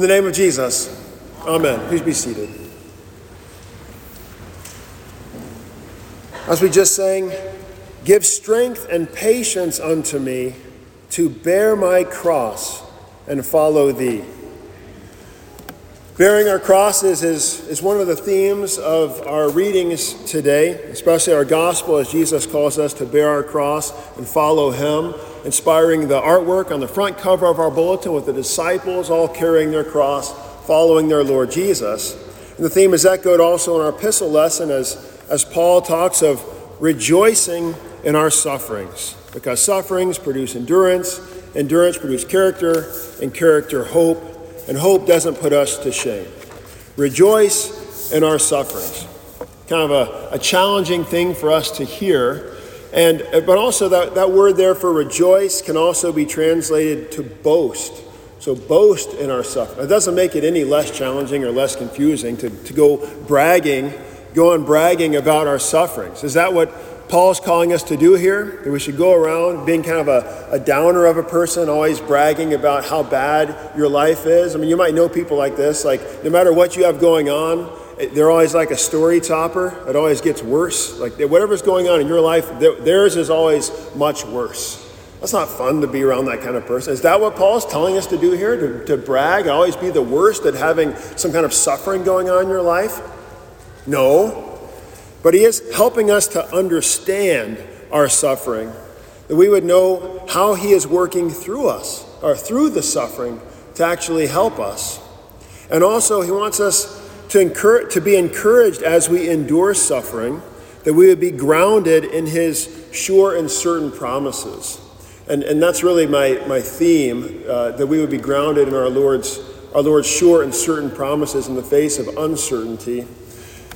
In the name of Jesus, amen. Please be seated. As we just sang, give strength and patience unto me to bear my cross and follow thee. Bearing our crosses is, is one of the themes of our readings today, especially our gospel as Jesus calls us to bear our cross and follow him, inspiring the artwork on the front cover of our bulletin with the disciples all carrying their cross, following their Lord Jesus. And the theme is echoed also in our epistle lesson as, as Paul talks of rejoicing in our sufferings, because sufferings produce endurance, endurance produces character, and character hope and hope doesn't put us to shame. Rejoice in our sufferings. Kind of a, a challenging thing for us to hear. And, uh, but also, that, that word there for rejoice can also be translated to boast. So, boast in our suffering. It doesn't make it any less challenging or less confusing to, to go bragging, go on bragging about our sufferings. Is that what Paul's calling us to do here, that we should go around being kind of a, a downer of a person, always bragging about how bad your life is. I mean, you might know people like this, like no matter what you have going on, they're always like a story topper. It always gets worse. Like whatever's going on in your life, theirs is always much worse. That's not fun to be around that kind of person. Is that what Paul's telling us to do here? To, to brag, always be the worst at having some kind of suffering going on in your life? No. But He is helping us to understand our suffering, that we would know how He is working through us, or through the suffering, to actually help us. And also, He wants us to, encourage, to be encouraged as we endure suffering, that we would be grounded in His sure and certain promises. And, and that's really my, my theme, uh, that we would be grounded in our Lord's, our Lord's sure and certain promises in the face of uncertainty.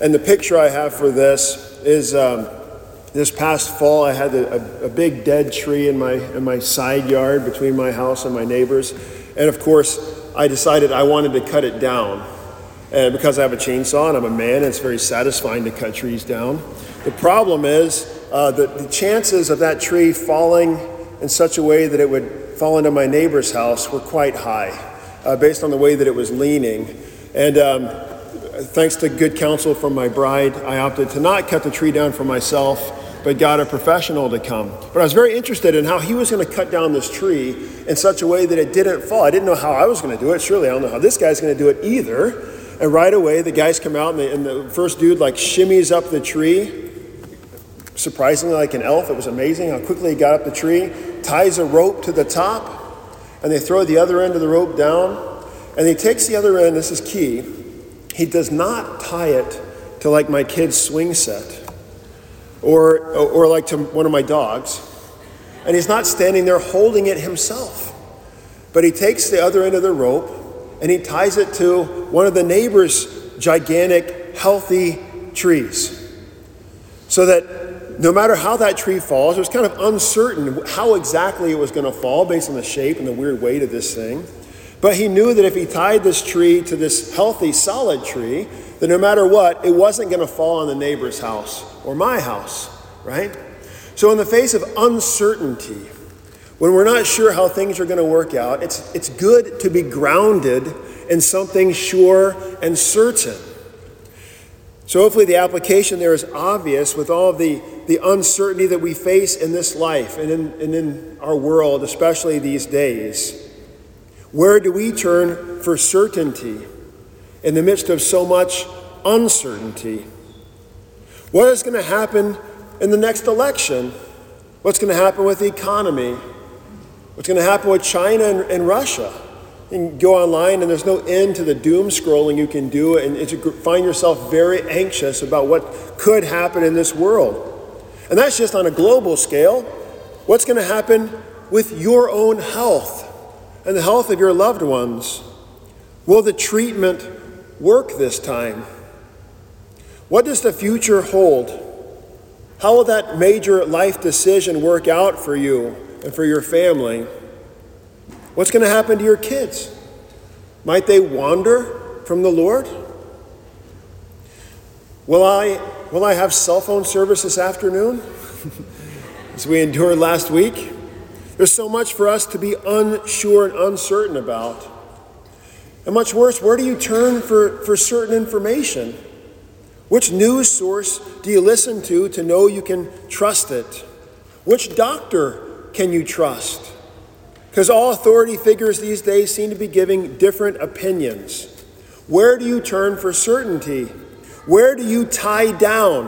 And the picture I have for this is um, this past fall, I had a, a, big dead tree in my, in my side yard between my house and my neighbor's. And of course, I decided I wanted to cut it down. And because I have a chainsaw and I'm a man, it's very satisfying to cut trees down. The problem is uh, that the chances of that tree falling in such a way that it would fall into my neighbor's house were quite high, uh, based on the way that it was leaning. And um, thanks to good counsel from my bride, I opted to not cut the tree down for myself, but got a professional to come. But I was very interested in how he was going to cut down this tree in such a way that it didn't fall. I didn't know how I was going to do it. Surely I don't know how this guy's going to do it either. And right away, the guys come out, and the, and the first dude like shimmies up the tree, surprisingly like an elf. It was amazing how quickly he got up the tree, ties a rope to the top, and they throw the other end of the rope down. And he takes the other end, this is key, he does not tie it to like my kid's swing set or, or like to one of my dogs. And he's not standing there holding it himself. But he takes the other end of the rope and he ties it to one of the neighbor's gigantic, healthy trees. So that no matter how that tree falls, it was kind of uncertain how exactly it was going to fall based on the shape and the weird weight of this thing. But he knew that if he tied this tree to this healthy, solid tree, that no matter what, it wasn't going to fall on the neighbor's house or my house, right? So, in the face of uncertainty, when we're not sure how things are going to work out, it's, it's good to be grounded in something sure and certain. So, hopefully, the application there is obvious with all the, the uncertainty that we face in this life and in, and in our world, especially these days. Where do we turn for certainty in the midst of so much uncertainty? What is going to happen in the next election? What's going to happen with the economy? What's going to happen with China and, and Russia? You go online and there's no end to the doom scrolling you can do and you find yourself very anxious about what could happen in this world. And that's just on a global scale. What's going to happen with your own health? and the health of your loved ones? Will the treatment work this time? What does the future hold? How will that major life decision work out for you and for your family? What's going to happen to your kids? Might they wander from the Lord? Will I, will I have cell phone service this afternoon? As we endured last week? There's so much for us to be unsure and uncertain about. And much worse, where do you turn for, for certain information? Which news source do you listen to to know you can trust it? Which doctor can you trust? Because all authority figures these days seem to be giving different opinions. Where do you turn for certainty? Where do you tie down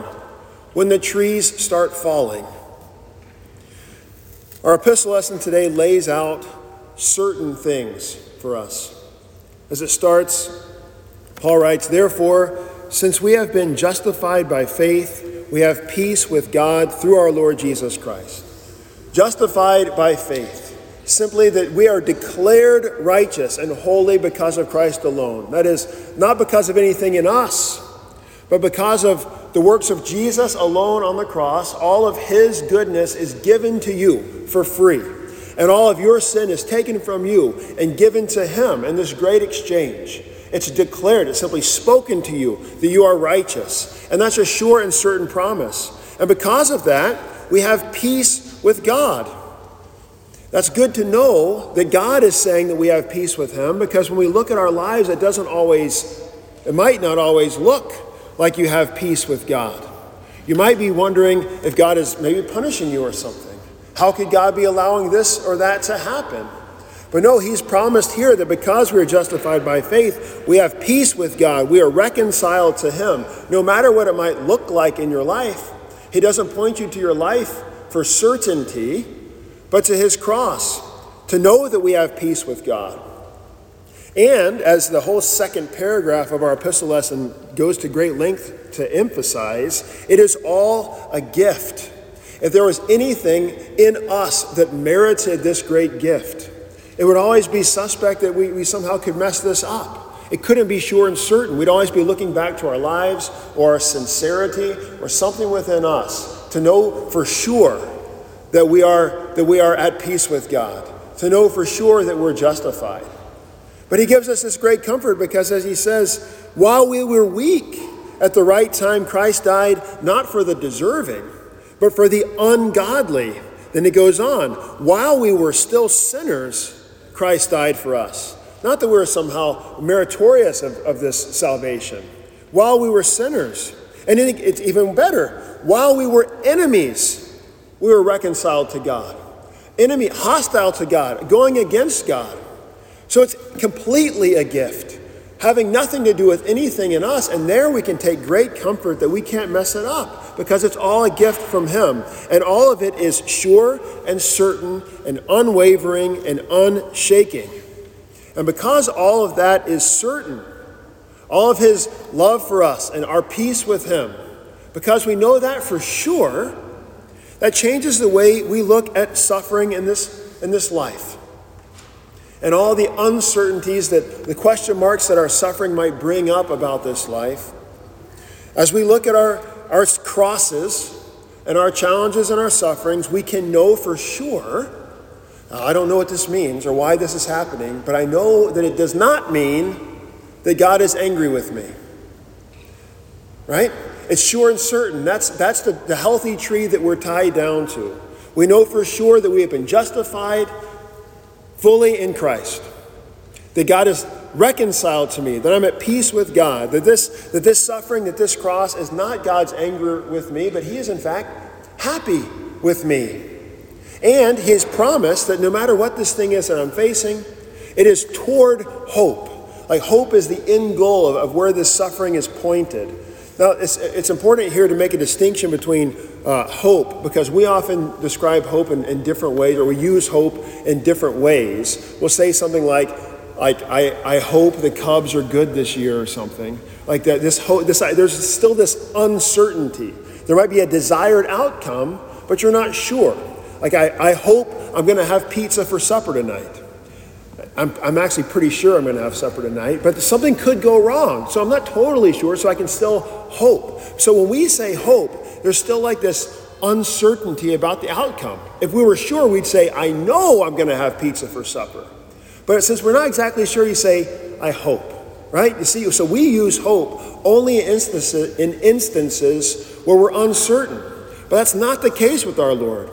when the trees start falling? Our epistle lesson today lays out certain things for us. As it starts, Paul writes, Therefore, since we have been justified by faith, we have peace with God through our Lord Jesus Christ. Justified by faith, simply that we are declared righteous and holy because of Christ alone. That is, not because of anything in us, but because of the works of Jesus alone on the cross, all of his goodness is given to you for free. And all of your sin is taken from you and given to him in this great exchange. It's declared, it's simply spoken to you that you are righteous. And that's a sure and certain promise. And because of that, we have peace with God. That's good to know that God is saying that we have peace with Him because when we look at our lives, it doesn't always, it might not always look like you have peace with God. You might be wondering if God is maybe punishing you or something. How could God be allowing this or that to happen? But no, He's promised here that because we are justified by faith, we have peace with God. We are reconciled to Him. No matter what it might look like in your life, He doesn't point you to your life for certainty, but to His cross, to know that we have peace with God. And as the whole second paragraph of our epistle lesson goes to great length to emphasize, it is all a gift. If there was anything in us that merited this great gift, it would always be suspect that we, we somehow could mess this up. It couldn't be sure and certain. We'd always be looking back to our lives or our sincerity or something within us to know for sure that we are, that we are at peace with God, to know for sure that we're justified. But he gives us this great comfort because, as he says, while we were weak, at the right time, Christ died not for the deserving, but for the ungodly. Then he goes on, while we were still sinners, Christ died for us. Not that we we're somehow meritorious of, of this salvation. While we were sinners, and it's even better, while we were enemies, we were reconciled to God. Enemy, hostile to God, going against God. So it's completely a gift, having nothing to do with anything in us. And there we can take great comfort that we can't mess it up because it's all a gift from Him. And all of it is sure and certain and unwavering and unshaking. And because all of that is certain, all of His love for us and our peace with Him, because we know that for sure, that changes the way we look at suffering in this, in this life and all the uncertainties that the question marks that our suffering might bring up about this life, as we look at our, our crosses and our challenges and our sufferings, we can know for sure. I don't know what this means or why this is happening, but I know that it does not mean that God is angry with me. Right? It's sure and certain. That's, that's the, the healthy tree that we're tied down to. We know for sure that we have been justified fully in Christ. That God is reconciled to me, that I'm at peace with God, that this, that this suffering, that this cross is not God's anger with me, but He is in fact happy with me. And He has promised that no matter what this thing is that I'm facing, it is toward hope. Like hope is the end goal of, of where this suffering is pointed. Now, it's, it's important here to make a distinction between uh, hope because we often describe hope in, in, different ways or we use hope in different ways. We'll say something like, like I, I hope the Cubs are good this year or something. Like that, this hope, this, there's still this uncertainty. There might be a desired outcome, but you're not sure. Like, I, I hope I'm going to have pizza for supper tonight. I'm, I'm actually pretty sure I'm going to have supper tonight, but something could go wrong. So I'm not totally sure, so I can still hope. So when we say hope, there's still like this uncertainty about the outcome. If we were sure, we'd say, I know I'm going to have pizza for supper. But since we're not exactly sure, you say, I hope, right? You see, so we use hope only in instances, in instances where we're uncertain. But that's not the case with our Lord.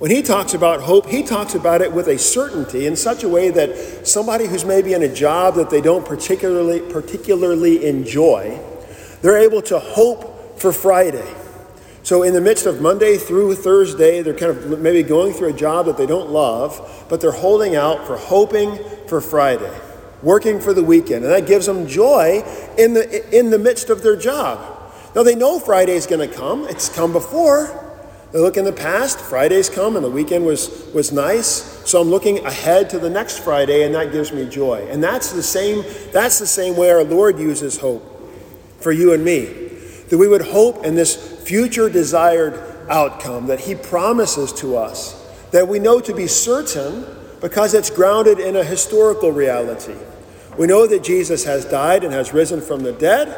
When he talks about hope, he talks about it with a certainty in such a way that somebody who's maybe in a job that they don't particularly, particularly enjoy, they're able to hope for Friday. So, in the midst of Monday through Thursday, they're kind of maybe going through a job that they don't love, but they're holding out for hoping for Friday, working for the weekend. And that gives them joy in the, in the midst of their job. Now, they know Friday's going to come, it's come before. They look in the past, Friday's come and the weekend was, was nice. So I'm looking ahead to the next Friday and that gives me joy. And that's the same, that's the same way our Lord uses hope for you and me. That we would hope in this future desired outcome that He promises to us, that we know to be certain because it's grounded in a historical reality. We know that Jesus has died and has risen from the dead,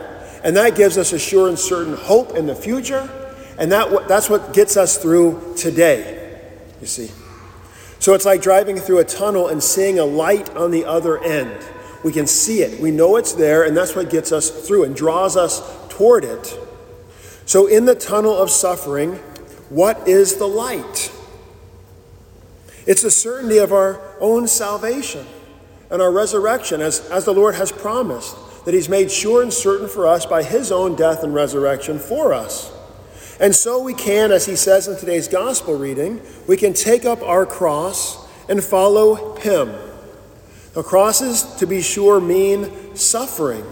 and that gives us a sure and certain hope in the future and that, that's what gets us through today, you see. So it's like driving through a tunnel and seeing a light on the other end. We can see it, we know it's there, and that's what gets us through and draws us toward it. So, in the tunnel of suffering, what is the light? It's the certainty of our own salvation and our resurrection, as, as the Lord has promised, that He's made sure and certain for us by His own death and resurrection for us. And so we can, as he says in today's gospel reading, we can take up our cross and follow him. The crosses, to be sure, mean suffering.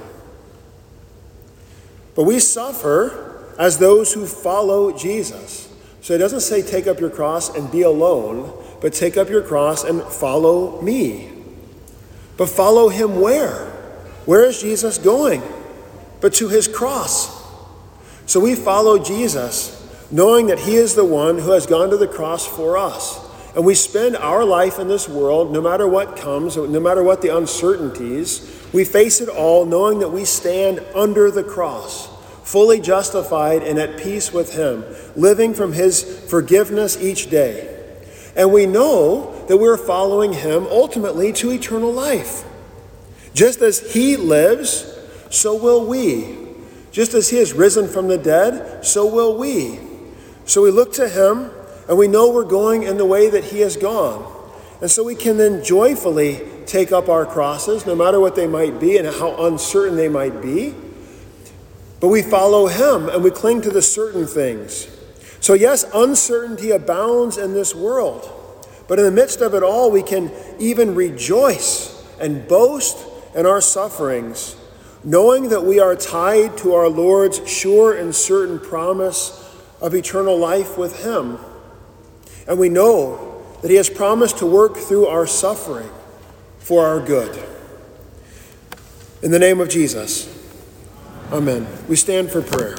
But we suffer as those who follow Jesus. So it doesn't say take up your cross and be alone, but take up your cross and follow me. But follow him where? Where is Jesus going? But to his cross. So we follow Jesus, knowing that He is the one who has gone to the cross for us. And we spend our life in this world, no matter what comes, no matter what the uncertainties, we face it all knowing that we stand under the cross, fully justified and at peace with Him, living from His forgiveness each day. And we know that we're following Him ultimately to eternal life. Just as He lives, so will we. Just as he has risen from the dead, so will we. So we look to him and we know we're going in the way that he has gone. And so we can then joyfully take up our crosses, no matter what they might be and how uncertain they might be. But we follow him and we cling to the certain things. So, yes, uncertainty abounds in this world. But in the midst of it all, we can even rejoice and boast in our sufferings knowing that we are tied to our Lord's sure and certain promise of eternal life with Him. And we know that He has promised to work through our suffering for our good. In the name of Jesus, Amen. We stand for prayer.